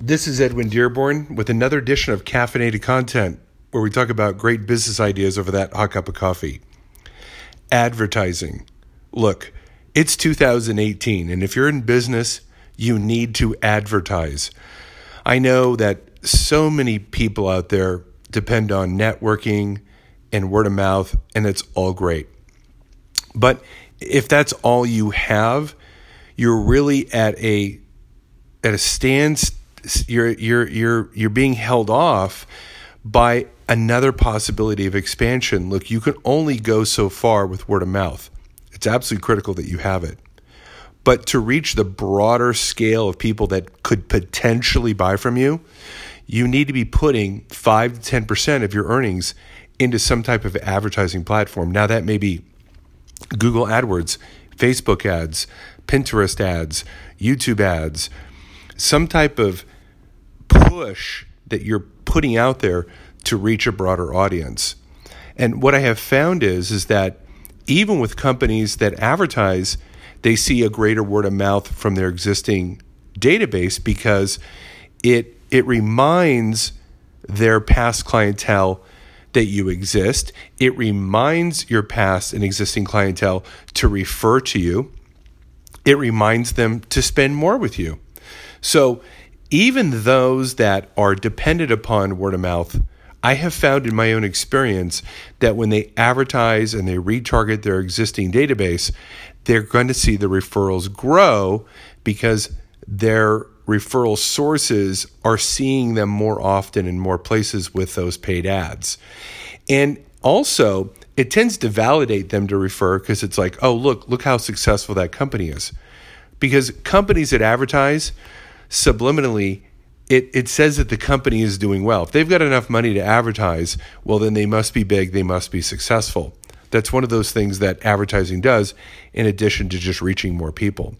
This is Edwin Dearborn with another edition of Caffeinated Content, where we talk about great business ideas over that hot cup of coffee. Advertising. Look, it's 2018, and if you're in business, you need to advertise. I know that so many people out there depend on networking and word of mouth, and it's all great. But if that's all you have, you're really at a at a stand you're you're you're you're being held off by another possibility of expansion. Look, you can only go so far with word of mouth. It's absolutely critical that you have it. But to reach the broader scale of people that could potentially buy from you, you need to be putting 5 to 10% of your earnings into some type of advertising platform. Now that may be Google AdWords, Facebook ads, Pinterest ads, YouTube ads, some type of push that you're putting out there to reach a broader audience. And what I have found is is that even with companies that advertise, they see a greater word of mouth from their existing database because it it reminds their past clientele that you exist. It reminds your past and existing clientele to refer to you. It reminds them to spend more with you. So even those that are dependent upon word of mouth, I have found in my own experience that when they advertise and they retarget their existing database, they're going to see the referrals grow because their referral sources are seeing them more often in more places with those paid ads. And also, it tends to validate them to refer because it's like, oh, look, look how successful that company is. Because companies that advertise, subliminally it, it says that the company is doing well. If they've got enough money to advertise, well, then they must be big, they must be successful. That's one of those things that advertising does, in addition to just reaching more people.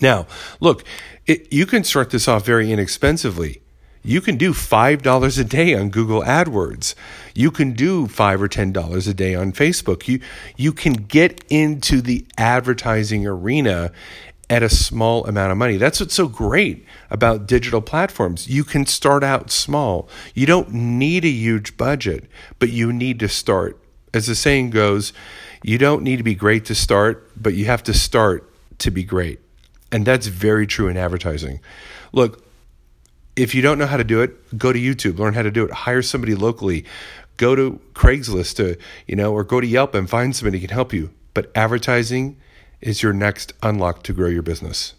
Now, look, it, you can start this off very inexpensively. You can do $5 a day on Google AdWords. You can do 5 or $10 a day on Facebook. You you can get into the advertising arena at a small amount of money. That's what's so great about digital platforms. You can start out small. You don't need a huge budget, but you need to start. As the saying goes, you don't need to be great to start, but you have to start to be great. And that's very true in advertising. Look, if you don't know how to do it, go to YouTube, learn how to do it, hire somebody locally, go to Craigslist to, you know, or go to Yelp and find somebody who can help you. But advertising is your next unlock to grow your business.